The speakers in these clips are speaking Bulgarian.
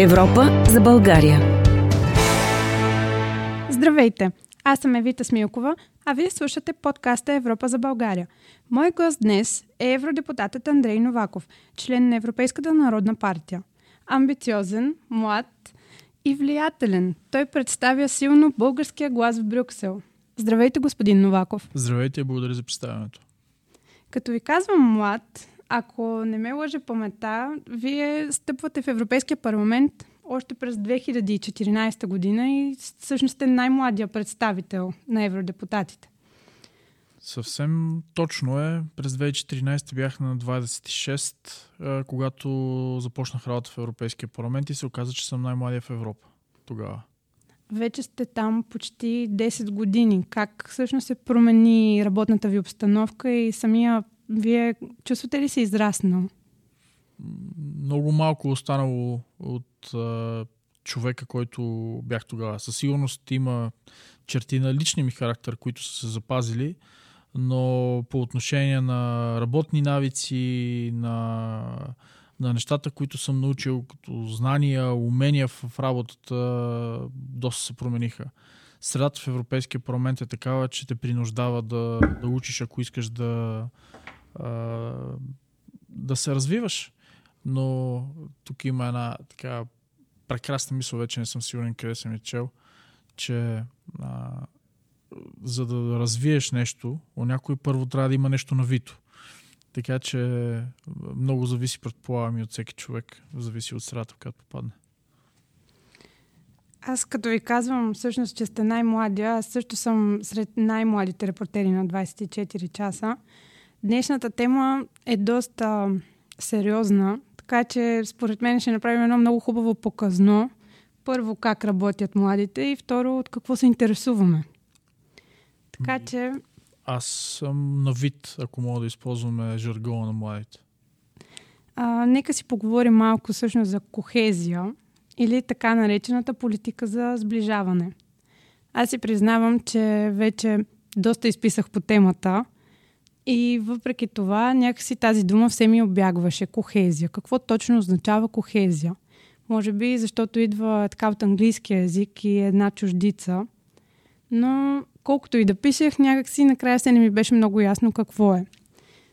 Европа за България. Здравейте! Аз съм Евита Смилкова, а вие слушате подкаста Европа за България. Мой гост днес е евродепутатът Андрей Новаков, член на Европейската народна партия. Амбициозен, млад и влиятелен. Той представя силно българския глас в Брюксел. Здравейте, господин Новаков. Здравейте и благодаря за представянето. Като ви казвам млад, ако не ме лъжа памета, вие стъпвате в Европейския парламент още през 2014 година и всъщност сте най-младия представител на евродепутатите. Съвсем точно е. През 2014 бях на 26, когато започнах работа в Европейския парламент и се оказа, че съм най-младия в Европа тогава. Вече сте там почти 10 години. Как всъщност се промени работната ви обстановка и самия вие чувствате ли се израснал? Много малко останало от а, човека, който бях тогава. Със сигурност има черти на личния ми характер, които са се запазили, но по отношение на работни навици, на, на нещата, които съм научил като знания, умения в, работата, доста се промениха. Средата в Европейския парламент е такава, че те принуждава да, да учиш, ако искаш да, да се развиваш. Но тук има една така прекрасна мисъл, вече не съм сигурен къде съм я чел, че а, за да развиеш нещо, у някой първо трябва да има нещо навито. Така че много зависи, предполагам, и от всеки човек. Зависи от средата, в която попадне. Аз като ви казвам всъщност, че сте най-младия, аз също съм сред най-младите репортери на 24 часа. Днешната тема е доста сериозна, така че според мен ще направим едно много хубаво показно. Първо, как работят младите и второ, от какво се интересуваме. Така че... Аз съм на вид, ако мога да използваме жаргона на младите. А, нека си поговорим малко всъщност за кохезия или така наречената политика за сближаване. Аз си признавам, че вече доста изписах по темата – и въпреки това, някакси тази дума все ми обягваше. Кохезия. Какво точно означава кохезия? Може би защото идва така от английския език и е една чуждица. Но колкото и да пишех, някакси накрая се не ми беше много ясно какво е.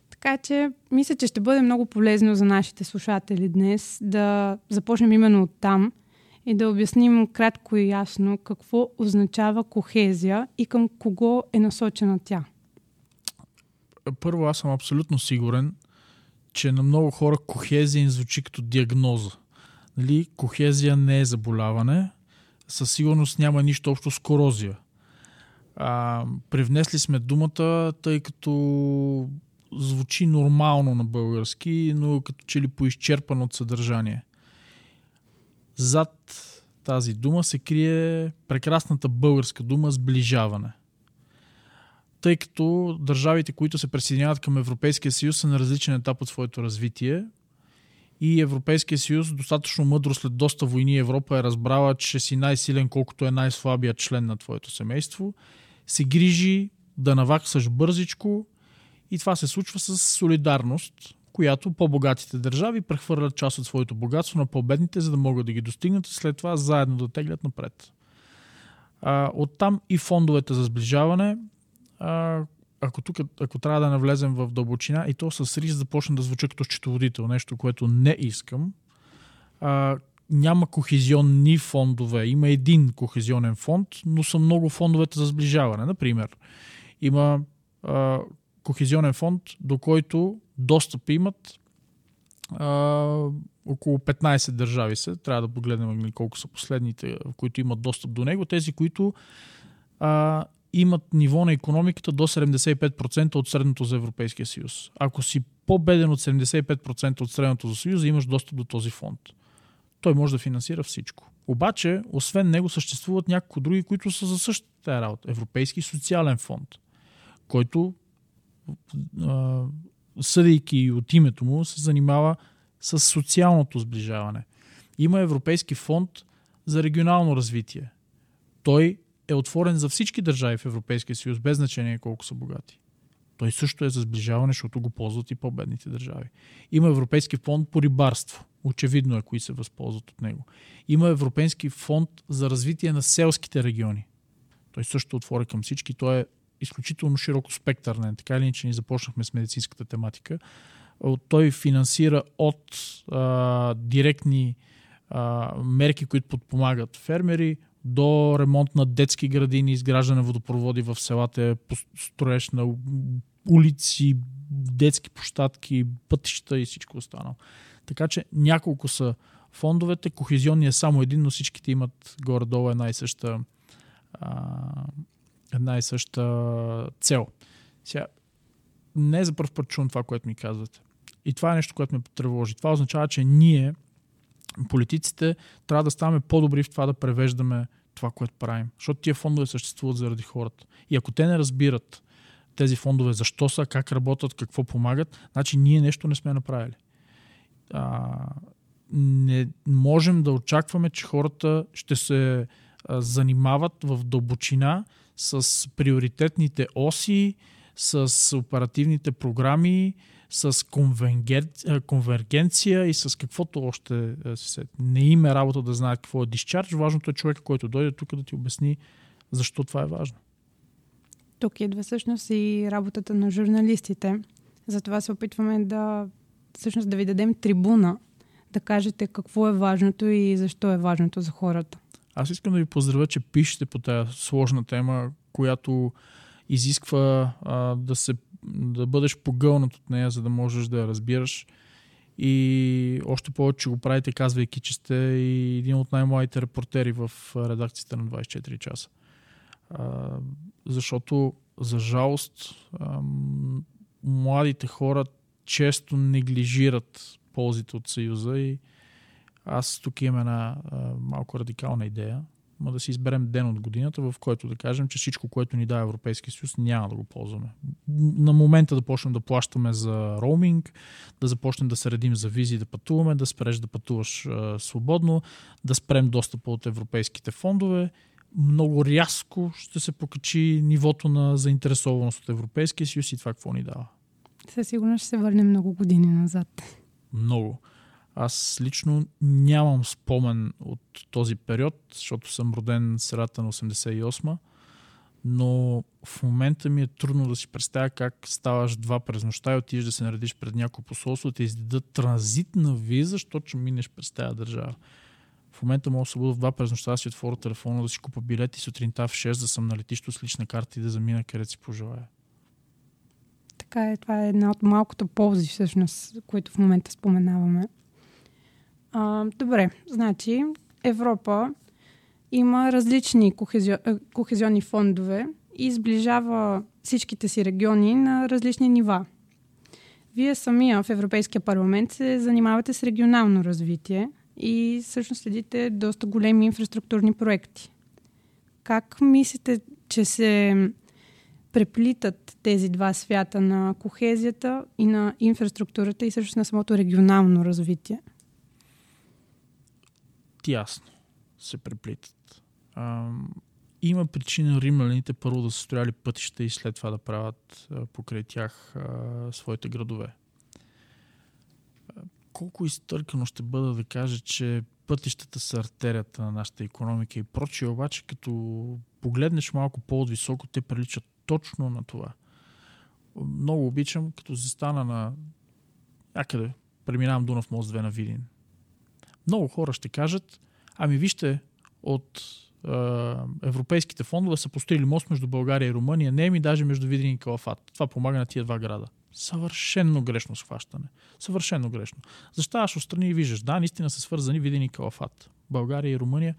Така че мисля, че ще бъде много полезно за нашите слушатели днес да започнем именно от там и да обясним кратко и ясно какво означава кохезия и към кого е насочена тя първо аз съм абсолютно сигурен, че на много хора кохезия им звучи като диагноза. Нали? Кохезия не е заболяване, със сигурност няма нищо общо с корозия. А, привнесли сме думата, тъй като звучи нормално на български, но като че ли поизчерпан от съдържание. Зад тази дума се крие прекрасната българска дума сближаване – тъй като държавите, които се присъединяват към Европейския съюз, са на различен етап от своето развитие. И Европейския съюз, достатъчно мъдро след доста войни, Европа е разбрала, че си най-силен, колкото е най-слабия член на твоето семейство. Се грижи да наваксаш бързичко и това се случва с солидарност, която по-богатите държави прехвърлят част от своето богатство на по-бедните, за да могат да ги достигнат и след това заедно да теглят напред. А, оттам и фондовете за сближаване а, ако тук, ако трябва да навлезем в дълбочина и то с риск да почне да звуча като счетоводител, нещо, което не искам, а, няма кохезионни фондове. Има един кохезионен фонд, но са много фондовете за сближаване. Например, има а, кохезионен фонд, до който достъп имат а, около 15 държави се. Трябва да погледнем колко са последните, които имат достъп до него. Тези, които а, имат ниво на економиката до 75% от средното за Европейския съюз. Ако си по-беден от 75% от средното за Съюза, имаш достъп до този фонд. Той може да финансира всичко. Обаче, освен него, съществуват няколко други, които са за същата работа. Европейски социален фонд, който, съдейки от името му, се занимава с социалното сближаване. Има Европейски фонд за регионално развитие. Той е отворен за всички държави в Европейския съюз, без значение колко са богати. Той също е за сближаване, защото го ползват и по-бедните държави. Има Европейски фонд по рибарство. Очевидно е кои се възползват от него. Има Европейски фонд за развитие на селските региони. Той също отвори към всички. Той е изключително широко спектърнен. Така или иначе ни започнахме с медицинската тематика. Той финансира от а, директни а, мерки, които подпомагат фермери, до ремонт на детски градини, изграждане водопроводи в селата, строеж на улици, детски площадки, пътища и всичко останало. Така че няколко са фондовете. Кохезионния е само един, но всичките имат горе-долу една и съща, а, една и съща цел. Сега, не е за първ път чувам това, което ми казвате. И това е нещо, което ме потревожи. Това означава, че ние, политиците, трябва да ставаме по-добри в това да превеждаме това, което правим. Защото тия фондове съществуват заради хората. И ако те не разбират тези фондове защо са, как работят, какво помагат, значи ние нещо не сме направили. А, не можем да очакваме, че хората ще се а, занимават в дълбочина с приоритетните оси, с оперативните програми, с конвергенция и с каквото още се не има е работа да знаят какво е дисчардж. Важното е човека, който дойде тук да ти обясни защо това е важно. Тук идва всъщност и работата на журналистите. Затова се опитваме да всъщност да ви дадем трибуна, да кажете какво е важното и защо е важното за хората. Аз искам да ви поздравя, че пишете по тази сложна тема, която изисква а, да се да бъдеш погълнат от нея, за да можеш да я разбираш. И още повече го правите, казвайки, че сте и един от най-младите репортери в редакцията на 24 часа. Защото, за жалост, младите хора често неглижират ползите от Съюза и аз тук имам една малко радикална идея ма да си изберем ден от годината, в който да кажем, че всичко, което ни дава Европейския съюз, няма да го ползваме. На момента да почнем да плащаме за роуминг, да започнем да се редим за визи да пътуваме, да спреш да пътуваш а, свободно, да спрем достъпа от европейските фондове. Много рязко ще се покачи нивото на заинтересованост от Европейския съюз и това какво ни дава. Със сигурност ще се върнем много години назад. Много. Аз лично нямам спомен от този период, защото съм роден средата на 88 но в момента ми е трудно да си представя как ставаш два през нощта и отидеш да се наредиш пред някой посолство, да ти издадат транзитна виза, защото минеш през тази държава. В момента мога да се в два през нощта, да си отворя телефона, да си купа билет и сутринта в 6 да съм на летището с лична карта и да замина където си пожелая. Така е, това е една от малкото ползи, всъщност, които в момента споменаваме. А, добре, значи Европа има различни кохезио... Е, кохезионни фондове и сближава всичките си региони на различни нива. Вие самия в Европейския парламент се занимавате с регионално развитие и всъщност следите доста големи инфраструктурни проекти. Как мислите, че се преплитат тези два свята на кохезията и на инфраструктурата и също на самото регионално развитие? Тясно се преплитат. Има причина римляните първо да са строяли пътища и след това да правят покрай тях своите градове. Колко изтъркано ще бъда да кажа, че пътищата са артерията на нашата економика и прочие, обаче като погледнеш малко по-отвисоко, те приличат точно на това. Много обичам, като се стана на някъде, преминавам Дунав мост 2 на Видин много хора ще кажат, ами вижте, от е, европейските фондове са построили мост между България и Румъния, не ми даже между Видин и Калафат. Това помага на тия два града. Съвършенно грешно схващане. Съвършенно грешно. Заставаш отстрани и виждаш, да, наистина са свързани Видин и Калафат. България и Румъния,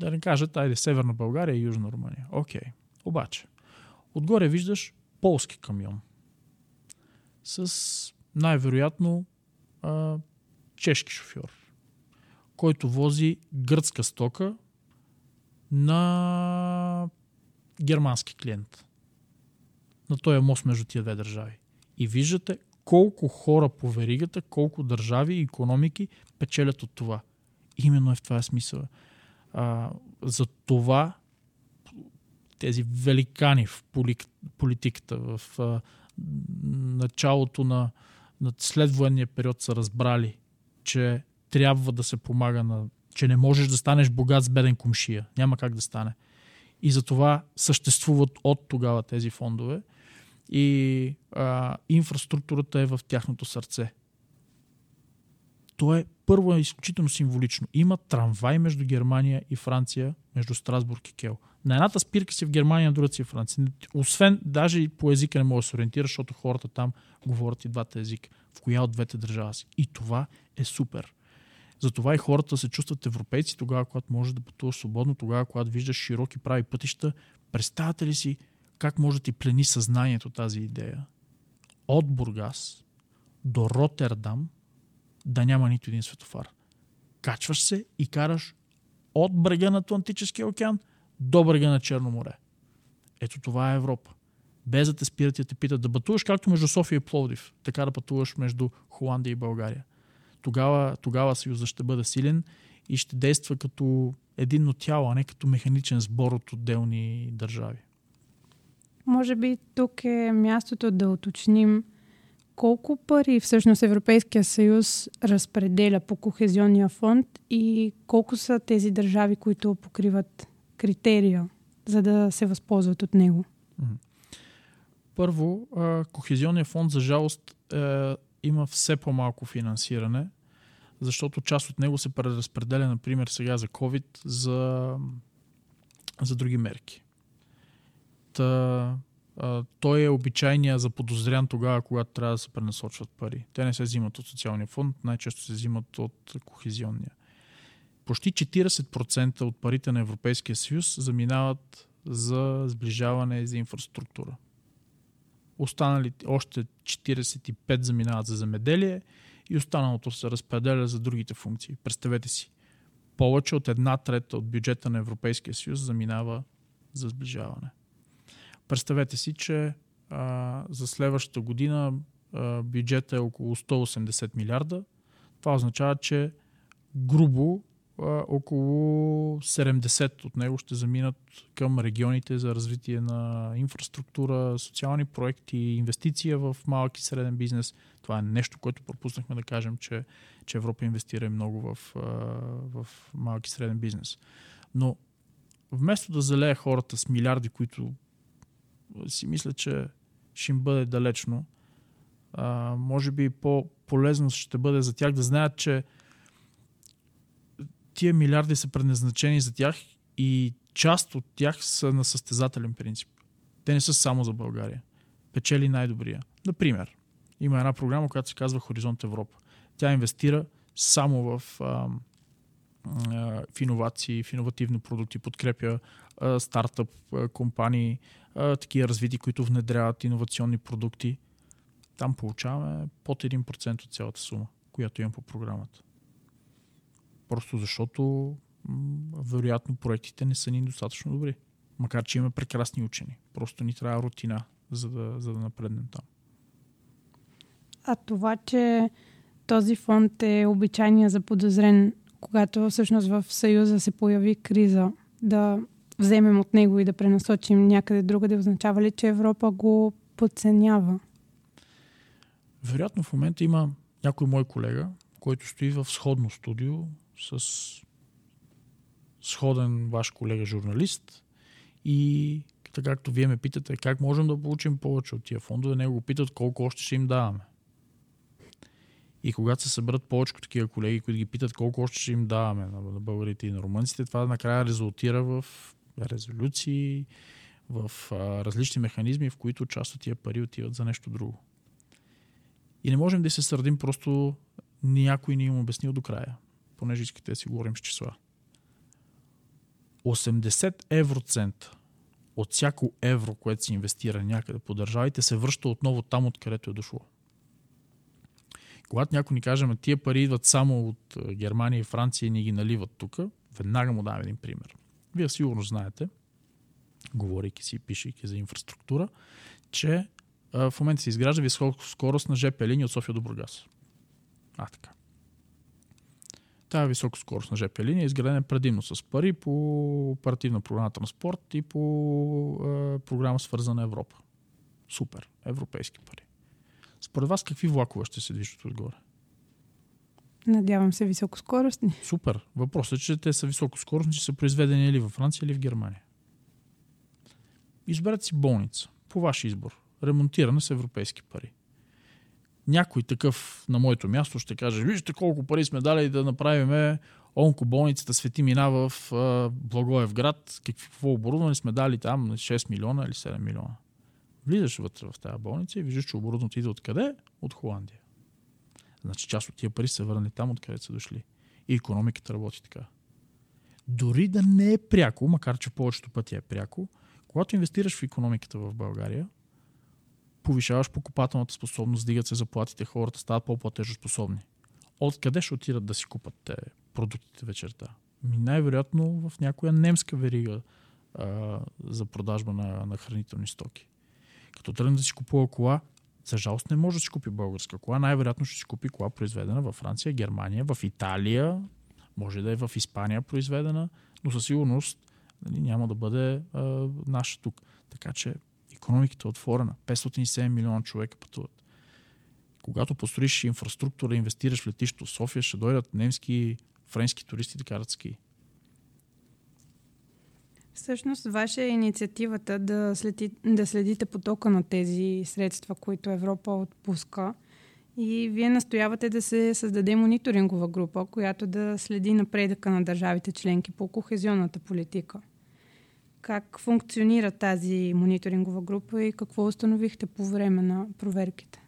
да не кажат, айде, Северна България и Южна Румъния. Окей. Okay. Обаче, отгоре виждаш полски камион. С най-вероятно а, чешки шофьор който вози гръцка стока на германски клиент. На този мост между тия две държави. И виждате колко хора по веригата, колко държави и економики печелят от това. Именно е в това смисъл. А, за това тези великани в политиката, в а, началото на, на следвоенния период са разбрали, че трябва да се помага на... че не можеш да станеш богат с беден комшия. Няма как да стане. И затова съществуват от тогава тези фондове и а, инфраструктурата е в тяхното сърце. То е първо е изключително символично. Има трамвай между Германия и Франция, между Страсбург и Кел. На едната спирка си в Германия, на другата си в Франция. Освен, даже по езика не може да се ориентира, защото хората там говорят и двата езика. В коя от двете държава си. И това е супер. Затова и хората се чувстват европейци тогава, когато можеш да пътуваш свободно, тогава, когато виждаш широки прави пътища. Представяте ли си как може да ти плени съзнанието тази идея? От Бургас до Ротердам да няма нито един светофар. Качваш се и караш от брега на Атлантическия океан до брега на Черно море. Ето това е Европа. Без да те спират и те питат да пътуваш както между София и Пловдив, така да пътуваш между Холандия и България. Тогава, тогава Съюза ще бъде силен и ще действа като единно тяло, а не като механичен сбор от отделни държави. Може би тук е мястото да уточним колко пари всъщност Европейския съюз разпределя по Кохезионния фонд и колко са тези държави, които покриват критерия, за да се възползват от него? Първо, Кохезионния фонд, за жалост, е, има все по-малко финансиране, защото част от него се преразпределя, например, сега за COVID, за, за други мерки. Та, той е обичайния за подозрян тогава, когато трябва да се пренасочват пари. Те не се взимат от социалния фонд, най-често се взимат от кохезионния. Почти 40% от парите на Европейския съюз заминават за сближаване за инфраструктура. Останалите още 45 заминават за земеделие и останалото се разпределя за другите функции. Представете си, повече от една трета от бюджета на Европейския съюз заминава за сближаване. Представете си, че а, за следващата година а, бюджета е около 180 милиарда. Това означава, че грубо а, около 70 от него ще заминат към регионите за развитие на инфраструктура, социални проекти, инвестиция в малък и среден бизнес. Това е нещо, което пропуснахме да кажем, че, че Европа инвестира много в, в малък и среден бизнес. Но вместо да залея хората с милиарди, които си мисля, че ще им бъде далечно. А, може би по-полезно ще бъде за тях да знаят, че тия милиарди са предназначени за тях и част от тях са на състезателен принцип. Те не са само за България. Печели най-добрия. Например, има една програма, която се казва Хоризонт Европа. Тя инвестира само в, а, а, в иновации, в иновативни продукти, подкрепя а, стартъп а, компании, а, такива развити, които внедряват иновационни продукти. Там получаваме под 1% от цялата сума, която имам по програмата. Просто защото м- вероятно проектите не са ни достатъчно добри. Макар, че има прекрасни учени. Просто ни трябва рутина, за да, за да напреднем там. А това, че този фонд е обичайния за подозрен, когато всъщност в Съюза се появи криза, да вземем от него и да пренасочим някъде другаде, означава ли, че Европа го подценява? Вероятно в момента има някой мой колега, който стои в сходно студио с сходен ваш колега журналист и така както вие ме питате как можем да получим повече от тия фондове, него го питат колко още ще им даваме. И когато се съберат повече такива колеги, които ги питат колко още ще им даваме на, българите и на румънците, това накрая резултира в резолюции, в а, различни механизми, в които част от тия пари отиват за нещо друго. И не можем да се сърдим, просто някой ни им обяснил до края, понеже искате да си говорим с числа. 80 евроцента от всяко евро, което се инвестира някъде по държавите, се връща отново там, откъдето е дошло. Когато някой ни каже, тия пари идват само от Германия и Франция и ни ги наливат тук, веднага му давам един пример. Вие сигурно знаете, говорейки си и пишейки за инфраструктура, че в момента се изгражда високоскоростна ЖП линия от София до Бургас. А, така. Тая високоскоростна ЖП линия е изградена предимно с пари по оперативна програма транспорт и по а, програма свързана Европа. Супер. Европейски пари. Според вас какви влакове ще се движат отгоре? Надявам се високоскоростни. Супер. Въпросът е, че те са високоскоростни, че са произведени или във Франция, или в Германия. Изберете си болница. По ваш избор. Ремонтирана с европейски пари. Някой такъв на моето място ще каже, вижте колко пари сме дали да направим онкоболницата Свети Мина в Благоевград. Какво оборудване сме дали там? 6 милиона или 7 милиона. Влизаш вътре в тази болница и виждаш, че оборудването идва откъде? От Холандия. Значи част от тия пари са върнали там, откъде са дошли. И економиката работи така. Дори да не е пряко, макар че повечето пъти е пряко, когато инвестираш в економиката в България, повишаваш покупателната способност, дигат се заплатите, хората стават по-платежоспособни. Откъде ще отидат да си купат те продуктите вечерта? Ми най-вероятно в някоя немска верига а, за продажба на, на хранителни стоки. Като тръгне да си купува кола, за жалост не може да си купи българска кола. Най-вероятно ще си купи кола произведена във Франция, Германия, в Италия, може да е в Испания произведена, но със сигурност нали, няма да бъде а, наша тук. Така че економиката е отворена. 507 милиона човека пътуват. Когато построиш инфраструктура, инвестираш в летището София, ще дойдат немски, френски туристи да карат ски. Всъщност, ваша е инициативата да, следи, да следите потока на тези средства, които Европа отпуска. И вие настоявате да се създаде мониторингова група, която да следи напредъка на държавите членки по кохезионната политика. Как функционира тази мониторингова група и какво установихте по време на проверките?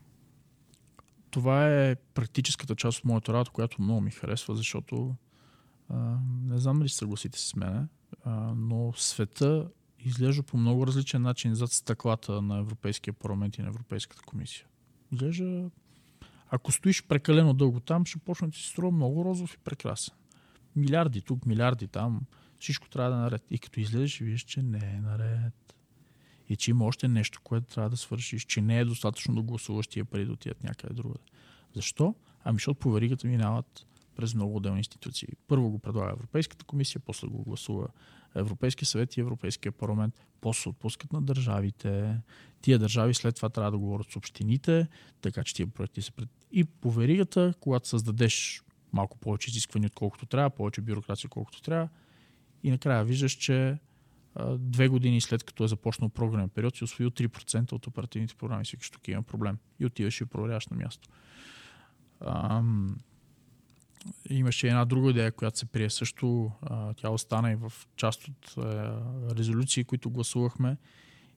Това е практическата част от моята работа, която много ми харесва, защото а, не знам дали съгласите с мене, а, но света изглежда по много различен начин зад стъклата на Европейския парламент и на Европейската комисия. Изглежда, ако стоиш прекалено дълго там, ще почне да ти се струва много розов и прекрасен. Милиарди тук, милиарди там, всичко трябва да е наред. И като излезеш, виждаш, че не е наред. И че има още нещо, което трябва да свършиш, че не е достатъчно да гласуваш тия пари да отидат някъде другаде. Защо? Ами, защото по веригата минават през много отделни институции. Първо го предлага Европейската комисия, после го гласува Европейския съвет и Европейския парламент, после отпускат на държавите. Тия държави след това трябва да говорят с общините, така че тия проекти се пред... И по веригата, когато създадеш малко повече изисквания, отколкото трябва, повече бюрокрация, колкото трябва, и накрая виждаш, че две години след като е започнал програмен период, си освоил 3% от оперативните програми. Си тук има проблем. И отиваш и проверяваш на място. Ам, имаше една друга идея, която се прие също. Тя остана и в част от а, резолюции, които гласувахме.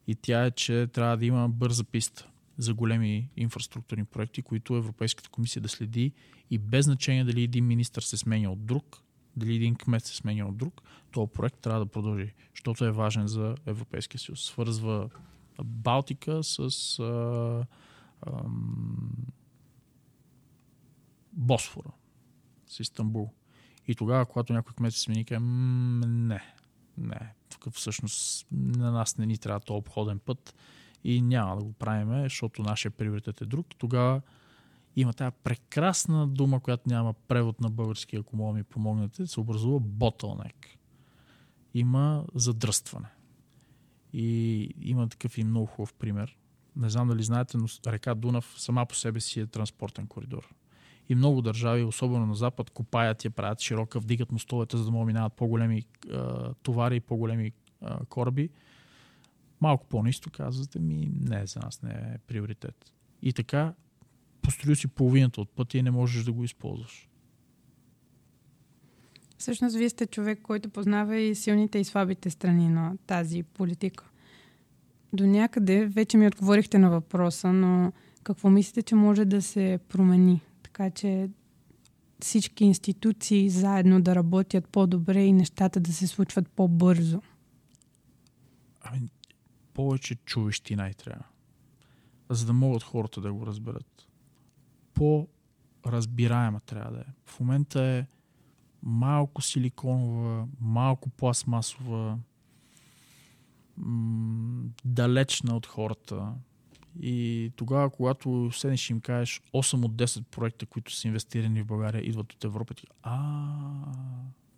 И тя е, че трябва да има бърза писта за големи инфраструктурни проекти, които Европейската комисия да следи и без значение дали един министр се сменя от друг, дали един кмет се сменя от друг, този проект трябва да продължи, защото е важен за Европейския съюз. Свързва Балтика с а, а, Босфора, с Истанбул. И тогава, когато някой кмет се смени, каже, не, не, тук всъщност на нас не ни трябва този обходен път и няма да го правиме, защото нашия приоритет е друг. Тогава има тази прекрасна дума, която няма превод на български, ако мога ми помогнете, се образува bottleneck. Има задръстване. И има такъв и много хубав пример. Не знам дали знаете, но река Дунав сама по себе си е транспортен коридор. И много държави, особено на Запад, копаят я, правят широка, вдигат мостовете, за да могат минават по-големи а, товари и по-големи а, кораби. Малко по-нисто казвате ми, не, за нас не е приоритет. И така построил си половината от пътя и не можеш да го използваш. Всъщност, вие сте човек, който познава и силните и слабите страни на тази политика. До някъде вече ми отговорихте на въпроса, но какво мислите, че може да се промени? Така че всички институции заедно да работят по-добре и нещата да се случват по-бързо. Ами, повече чуващи най-трябва. За да могат хората да го разберат по-разбираема трябва да е. В момента е малко силиконова, малко пластмасова, м- далечна от хората. И тогава, когато седнеш им кажеш 8 от 10 проекта, които са инвестирани в България, идват от Европа, ти а,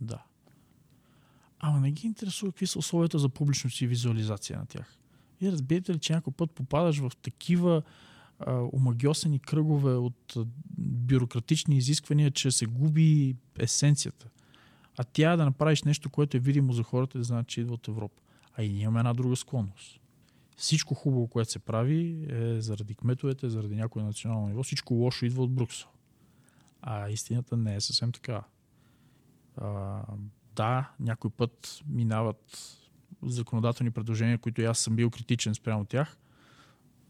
да. Ама не ги интересува какви са условията за публичност и визуализация на тях. Вие разбирате ли, че някой път попадаш в такива а, омагиосени кръгове от бюрократични изисквания, че се губи есенцията. А тя е да направиш нещо, което е видимо за хората, да знаят, че идва от Европа. А и ние имаме една друга склонност. Всичко хубаво, което се прави, е заради кметовете, заради някое национално ниво. Всичко лошо идва от Брюксел. А истината не е съвсем така. А, да, някой път минават законодателни предложения, които аз съм бил критичен спрямо тях,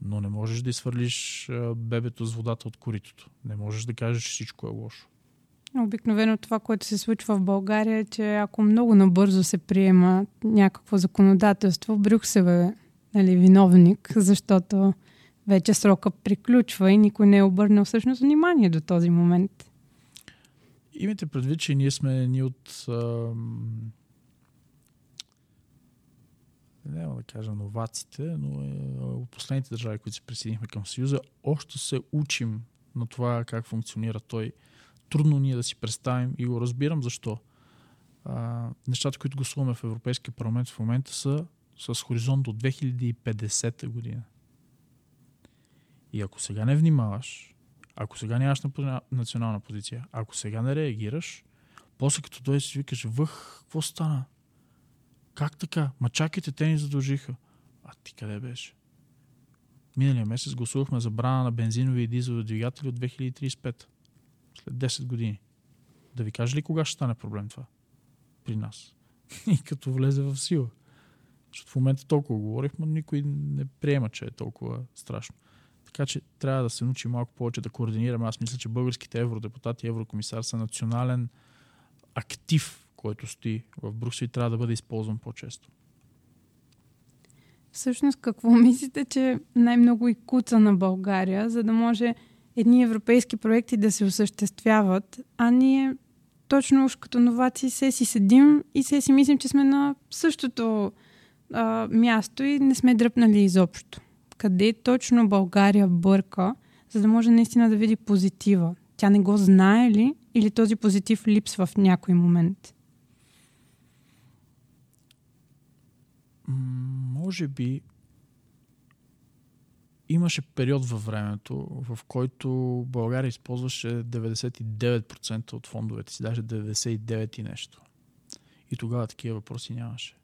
но не можеш да изхвърлиш бебето с водата от коритото. Не можеш да кажеш, всичко е лошо. Обикновено това, което се случва в България е, че ако много набързо се приема някакво законодателство, Брюксел е нали, виновник, защото вече срока приключва и никой не е обърнал всъщност внимание до този момент. Имайте предвид, че ние сме ни от няма да кажа новаците, но е, от последните държави, които се присъединихме към Съюза, още се учим на това как функционира той. Трудно ние да си представим и го разбирам защо. А, нещата, които гласуваме в Европейския парламент в момента са с хоризонт до 2050 година. И ако сега не внимаваш, ако сега нямаш национална позиция, ако сега не реагираш, после като дойде си викаш, въх, какво стана? Как така? Ма чакайте, те ни задължиха. А ти къде беше? Миналия месец гласувахме забрана на бензинови и дизелови двигатели от 2035. След 10 години. Да ви кажа ли кога ще стане проблем това? При нас. И като влезе в сила. Защото в момента толкова говорих, но никой не приема, че е толкова страшно. Така че трябва да се научи малко повече да координираме. Аз мисля, че българските евродепутати и еврокомисар са национален актив, който стои в Брюксел и трябва да бъде използван по-често. Всъщност, какво мислите, че най-много и куца на България, за да може едни европейски проекти да се осъществяват, а ние точно уж като новаци се си седим и се си мислим, че сме на същото а, място и не сме дръпнали изобщо. Къде точно България бърка, за да може наистина да види позитива? Тя не го знае ли или този позитив липсва в някой момент? Може би имаше период във времето, в който България използваше 99% от фондовете си, даже 99% и нещо. И тогава такива въпроси нямаше.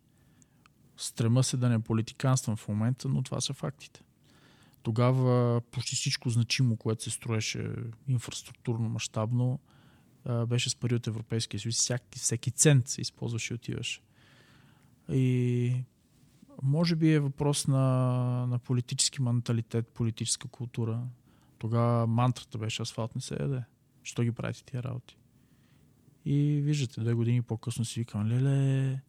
Стрема се да не политиканствам в момента, но това са фактите. Тогава почти всичко значимо, което се строеше инфраструктурно, мащабно, беше с пари от Европейския съюз. Всеки, цент се използваше и отиваше. И може би е въпрос на, на политически менталитет, политическа култура. Тогава мантрата беше асфалт не се яде. Що ги правите тия работи? И виждате, две години по-късно си викам, леле,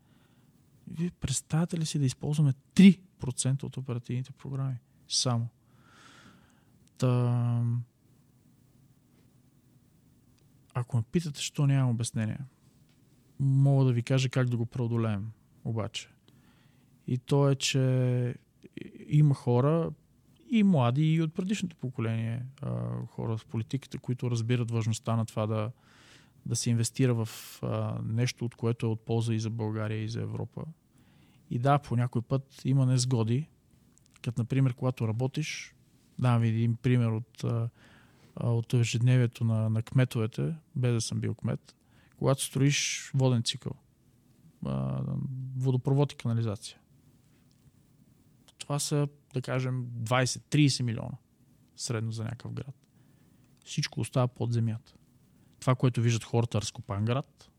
вие представяте ли си да използваме 3% от оперативните програми? Само. Та... Ако ме питате, що нямам обяснение, мога да ви кажа как да го преодолеем. Обаче. И то е, че има хора, и млади, и от предишното поколение хора в политиката, които разбират важността на това да, да се инвестира в а, нещо, от което е от полза и за България, и за Европа. И да, по някой път има незгоди, като например, когато работиш, да ви един пример от, от ежедневието на, на кметовете, без да съм бил кмет, когато строиш воден цикъл, водопровод и канализация. Това са, да кажем, 20-30 милиона средно за някакъв град. Всичко остава под земята. Това, което виждат хората, разкопан град,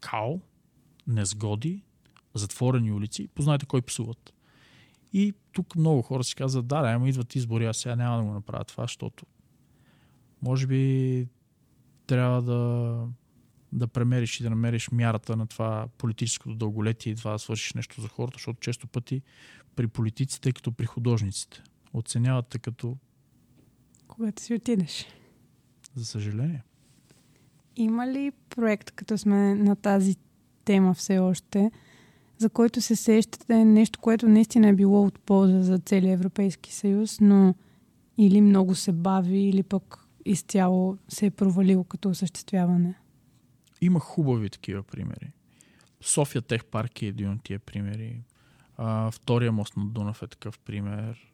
као, незгоди, затворени улици, познайте кой псуват. И тук много хора си казват, да, да, ама идват избори, аз сега няма да го направя това, защото може би трябва да, да премериш и да намериш мярата на това политическото дълголетие и това да свършиш нещо за хората, защото често пъти при политиците, като при художниците. Оценяват те като... Когато си отидеш. За съжаление. Има ли проект, като сме на тази тема все още, за който се сещате нещо, което наистина е било от полза за целия Европейски съюз, но или много се бави, или пък изцяло се е провалило като осъществяване? Има хубави такива примери. София Тех парк е един от тия примери. А, втория мост на Дунав е такъв пример.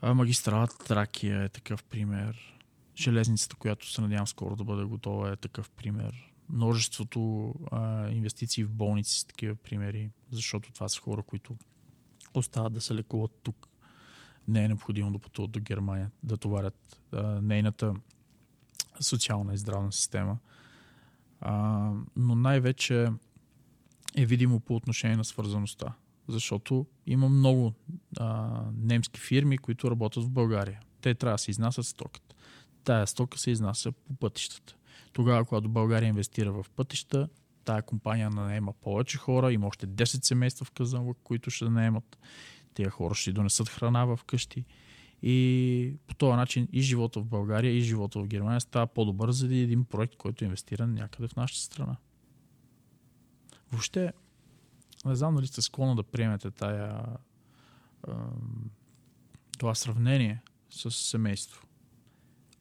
А, магистралата Тракия е такъв пример. Железницата, която се надявам скоро да бъде готова, е такъв пример. Множеството а, инвестиции в болници са такива примери, защото това са хора, които остават да се лекуват тук. Не е необходимо да пътуват до Германия, да товарят а, нейната социална и здравна система. А, но най-вече е видимо по отношение на свързаността. Защото има много а, немски фирми, които работят в България. Те трябва да се изнасят стоката. Тая стока се изнася по пътищата. Тогава, когато България инвестира в пътища, тая компания наема повече хора, има още 10 семейства в Казанлък, които ще наемат. Тия хора ще донесат храна в къщи. И по този начин и живота в България, и живота в Германия става по-добър заради един проект, който е инвестиран някъде в нашата страна. Въобще, не знам дали сте склонни да приемете тая, това сравнение с семейство.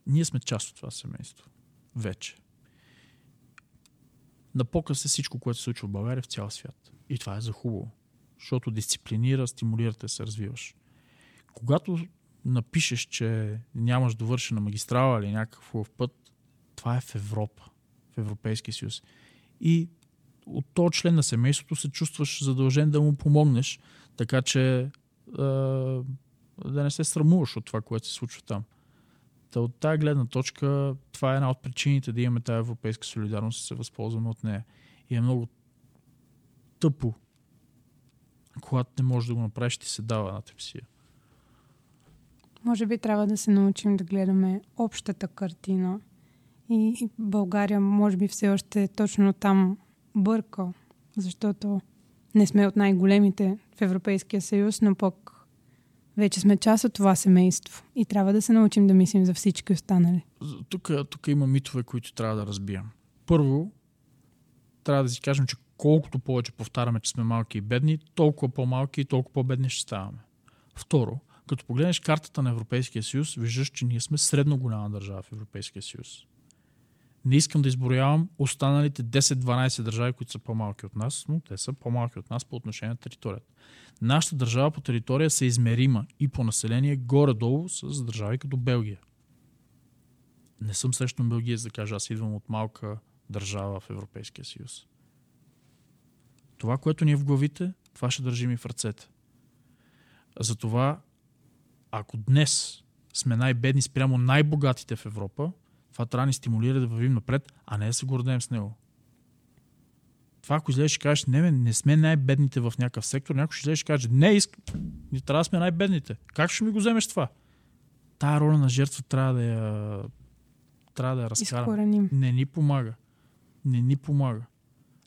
Ние сме част от това семейство. Вече. На показ е всичко, което се случва в България в цял свят. И това е за хубаво. Защото дисциплинира, стимулира те се развиваш. Когато напишеш, че нямаш довършена магистрала или някакъв хубав път, това е в Европа, в Европейския съюз. И от този член на семейството се чувстваш задължен да му помогнеш, така че да не се срамуваш от това, което се случва там. Та от тази гледна точка, това е една от причините да имаме тази европейска солидарност и се възползваме от нея. И е много тъпо, когато не можеш да го направиш, ти се дава на тепсия. Може би трябва да се научим да гледаме общата картина. И България, може би, все още точно там бърка, защото не сме от най-големите в Европейския съюз, но пък вече сме част от това семейство и трябва да се научим да мислим за всички останали. Тук, тук има митове, които трябва да разбием. Първо, трябва да си кажем, че колкото повече повтаряме, че сме малки и бедни, толкова по-малки и толкова по-бедни ще ставаме. Второ, като погледнеш картата на Европейския съюз, виждаш, че ние сме средно голяма държава в Европейския съюз. Не искам да изброявам останалите 10-12 държави, които са по-малки от нас, но те са по-малки от нас по отношение на територията. Нашата държава по територия се измерима и по население горе-долу с държави като Белгия. Не съм срещу Белгия, за да кажа, аз идвам от малка държава в Европейския съюз. Това, което ни е в главите, това ще държим и в ръцете. Затова, ако днес сме най-бедни спрямо най-богатите в Европа, това трябва да ни стимулира да вървим напред, а не да се гордеем с него. Това, ако излезеш и кажеш, не, не сме най-бедните в някакъв сектор, някой ще излезеш и каже, не, иск... не трябва да сме най-бедните. Как ще ми го вземеш това? Тая роля на жертва трябва да я, трябва да я разкарам. Не ни помага. Не ни помага.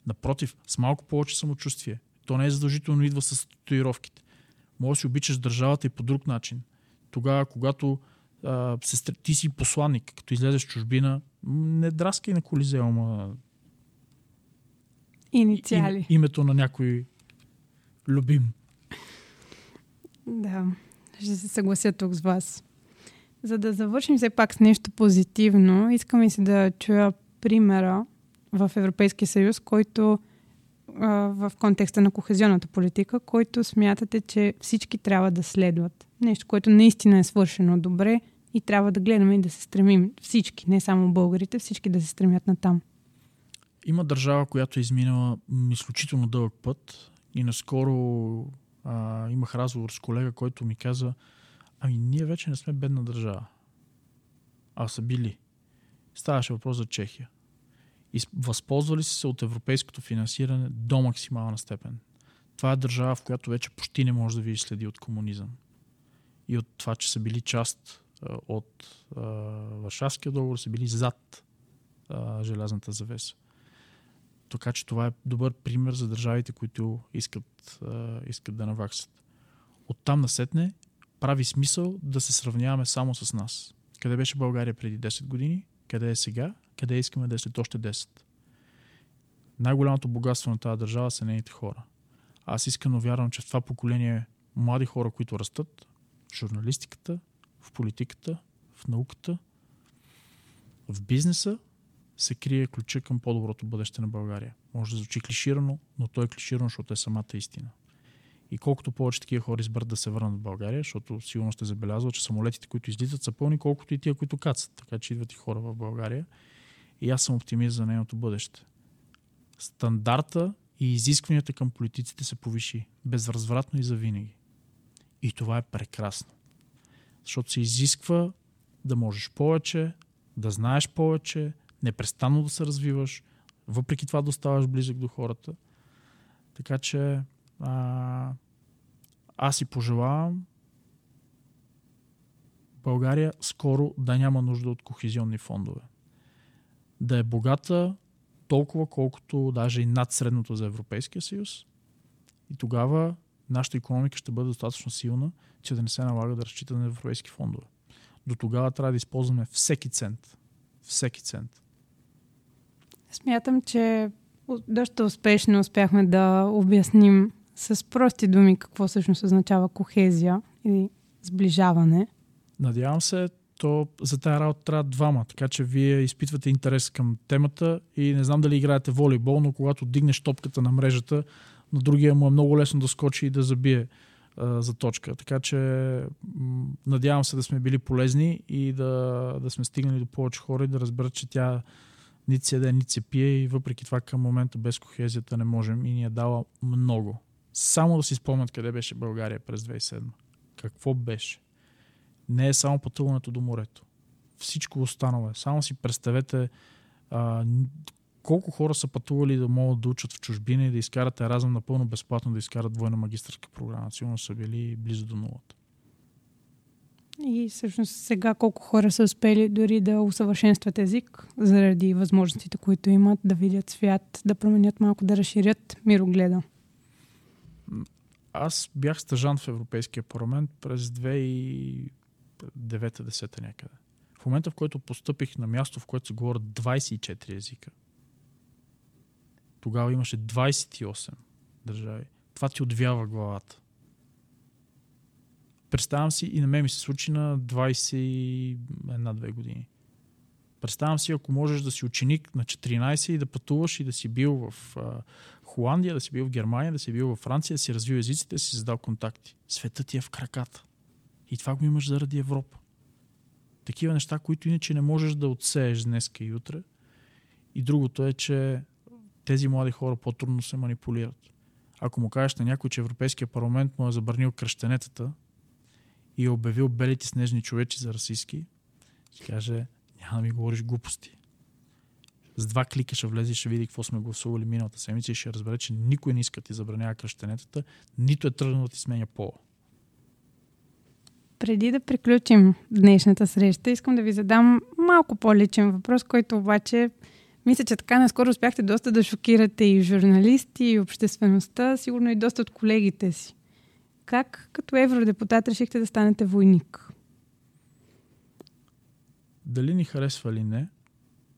Напротив, с малко повече самочувствие. То не е задължително идва с татуировките. Може да си обичаш държавата и по друг начин. Тогава, когато а, ти си посланник, като излезеш чужбина, не драскай на Колизеума Инициали. Им, името на някой любим. Да, ще се съглася тук с вас. За да завършим все пак с нещо позитивно, искам и се да чуя примера в Европейския съюз, който а, в контекста на кохезионната политика, който смятате, че всички трябва да следват. Нещо, което наистина е свършено добре и трябва да гледаме и да се стремим всички, не само българите, всички да се стремят на там. Има държава, която е изминала изключително дълъг път и наскоро а, имах разговор с колега, който ми каза, ами ние вече не сме бедна държава. А са били. Ставаше въпрос за Чехия. И възползвали се от европейското финансиране до максимална степен. Това е държава, в която вече почти не може да видиш следи от комунизъм. И от това, че са били част от Варшавския договор, са били зад желязната завеса. Така че това е добър пример за държавите, които искат, искат да наваксат. Оттам насетне прави смисъл да се сравняваме само с нас. Къде беше България преди 10 години, къде е сега, къде искаме да е след още 10. Най-голямото богатство на тази държава са нейните хора. Аз искрено вярвам, че в това поколение млади хора, които растат журналистиката, в политиката, в науката, в бизнеса, се крие ключа към по-доброто бъдеще на България. Може да звучи клиширано, но то е клиширано, защото е самата истина. И колкото повече такива хора изберат да се върнат в България, защото сигурно сте забелязали, че самолетите, които излизат, са пълни, колкото и тия, които кацат. Така че идват и хора в България. И аз съм оптимист за нейното бъдеще. Стандарта и изискванията към политиците се повиши. Безвъзвратно и завинаги. И това е прекрасно. Защото се изисква да можеш повече, да знаеш повече, непрестанно да се развиваш, въпреки това да оставаш близък до хората. Така че а, аз си пожелавам България скоро да няма нужда от кохезионни фондове. Да е богата толкова, колкото даже и над средното за Европейския съюз. И тогава нашата економика ще бъде достатъчно силна, че да не се налага да разчита на европейски фондове. До тогава трябва да използваме всеки цент. Всеки цент. Смятам, че доста успешно успяхме да обясним с прости думи какво всъщност означава кохезия или сближаване. Надявам се, то за тази работа трябва двама, така че вие изпитвате интерес към темата и не знам дали играете волейбол, но когато дигнеш топката на мрежата, на другия му е много лесно да скочи и да забие за точка. Така че надявам се да сме били полезни и да, да сме стигнали до повече хора и да разберат, че тя нито се яде, нито се пие и въпреки това към момента без кохезията не можем и ни е дала много. Само да си спомнят къде беше България през 2007. Какво беше? Не е само пътуването до морето. Всичко останало е. Само си представете а, колко хора са пътували да могат да учат в чужбина и да изкарат разъм напълно безплатно да изкарат двойна магистърска програма. Сигурно са били близо до нулата. И всъщност сега колко хора са успели дори да усъвършенстват език заради възможностите, които имат, да видят свят, да променят малко, да разширят мирогледа. Аз бях стъжан в Европейския парламент през 2009-10 някъде. В момента, в който постъпих на място, в което се говорят 24 езика, тогава имаше 28 държави. Това ти отвява главата. Представям си, и на мен ми се случи на 21-2 години. Представям си, ако можеш да си ученик на 14 и да пътуваш и да си бил в а, Холандия, да си бил в Германия, да си бил в Франция, да си развил езиците, да си създал контакти. Светът ти е в краката. И това го имаш заради Европа. Такива неща, които иначе не можеш да отсееш днеска и утре. И другото е, че тези млади хора по-трудно се манипулират. Ако му кажеш на някой, че Европейския парламент му е забранил кръщенетата и е обявил белите снежни човечи за расистски, ще каже, няма да ми говориш глупости. С два клика ще влезе и ще види какво сме гласували миналата седмица и ще разбере, че никой не иска да ти забранява кръщенетата, нито е тръгнал да ти сменя пола. Преди да приключим днешната среща, искам да ви задам малко по-личен въпрос, който обаче мисля, че така наскоро успяхте доста да шокирате и журналисти, и обществеността, сигурно и доста от колегите си. Как като евродепутат решихте да станете войник? Дали ни харесва или не,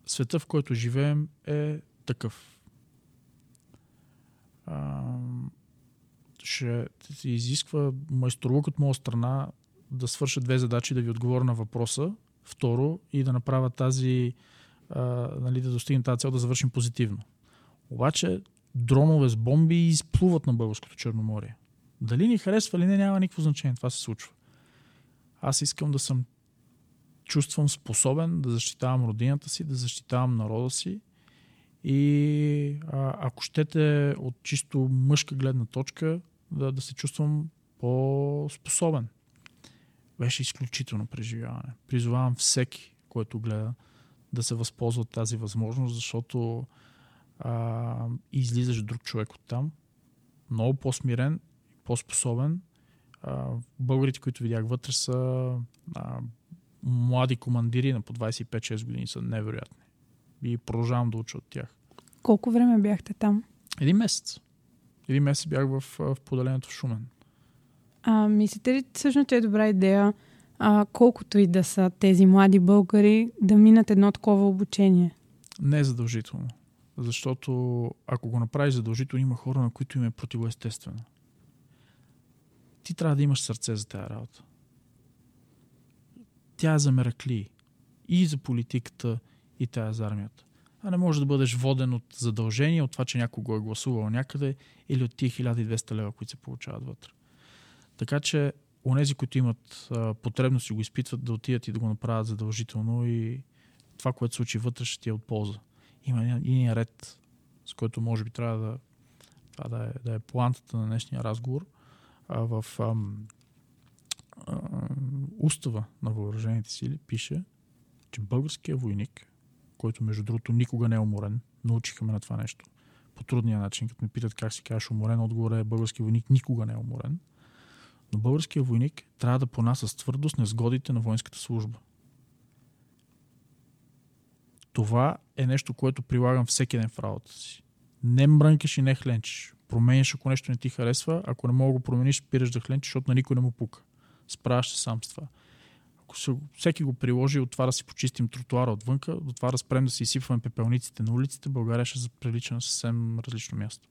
света, в който живеем, е такъв. А, ще се изисква майсторлук от моя страна да свърша две задачи, да ви отговоря на въпроса. Второ, и да направя тази, а, нали, да достигнем тази цел, да завършим позитивно. Обаче, дронове с бомби изплуват на Българското Черноморие. Дали ни харесва или не, няма никакво значение. Това се случва. Аз искам да съм чувствам способен да защитавам родината си, да защитавам народа си и а, ако щете от чисто мъжка гледна точка, да, да се чувствам по-способен. Беше изключително преживяване. Призовавам всеки, който гледа, да се възползва от тази възможност, защото а, излизаш друг човек от там, много по-смирен, по-способен. А, българите, които видях вътре, са а, млади командири на по 25-6 години са невероятни. И продължавам да уча от тях. Колко време бяхте там? Един месец. Един месец бях в, в поделението в Шумен. А, мислите ли всъщност, че е добра идея, а, колкото и да са тези млади българи, да минат едно такова обучение? Не е задължително. Защото ако го направиш задължително, има хора, на които им е противоестествено. Ти трябва да имаш сърце за тази работа. Тя е за меракли. И за политиката, и тя е за армията. а не може да бъдеш воден от задължение, от това, че някой го е гласувал някъде или от тия 1200 лева, които се получават вътре. Така че онези, които имат а, потребност и го изпитват, да отидат и да го направят задължително и това, което се случи вътре, ще ти е от полза. Има един ред, с който може би трябва да, това да, е, да е плантата на днешния разговор. А, в ам, а, устава на въоръжените сили пише, че българският войник, който между другото никога не е уморен, научиха ме на това нещо, по трудния начин, като ме питат как си кажеш уморен, отговор е български войник никога не е уморен. Но българският войник трябва да понася с твърдост незгодите на воинската служба. Това е нещо, което прилагам всеки ден в работата си. Не мрънкаш и не хленчиш. Променяш, ако нещо не ти харесва. Ако не мога да го промениш, спираш да хленчиш, защото на никой не му пука. Справяш се сам с това. Ако се, всеки го приложи от това да си почистим тротуара отвънка, до това да спрем да си изсипваме пепелниците на улиците, България ще прилича на съвсем различно място.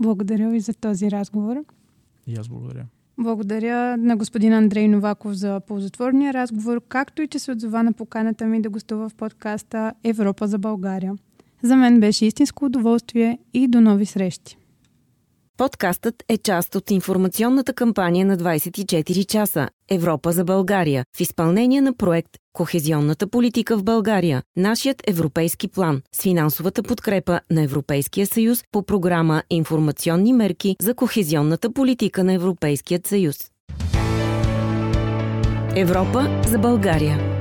Благодаря ви за този разговор. И аз благодаря. Благодаря на господин Андрей Новаков за ползотворния разговор, както и че се отзова на поканата ми да гостува в подкаста Европа за България. За мен беше истинско удоволствие и до нови срещи. Подкастът е част от информационната кампания на 24 часа Европа за България в изпълнение на проект Кохезионната политика в България, нашият европейски план с финансовата подкрепа на Европейския съюз по програма Информационни мерки за кохезионната политика на Европейският съюз. Европа за България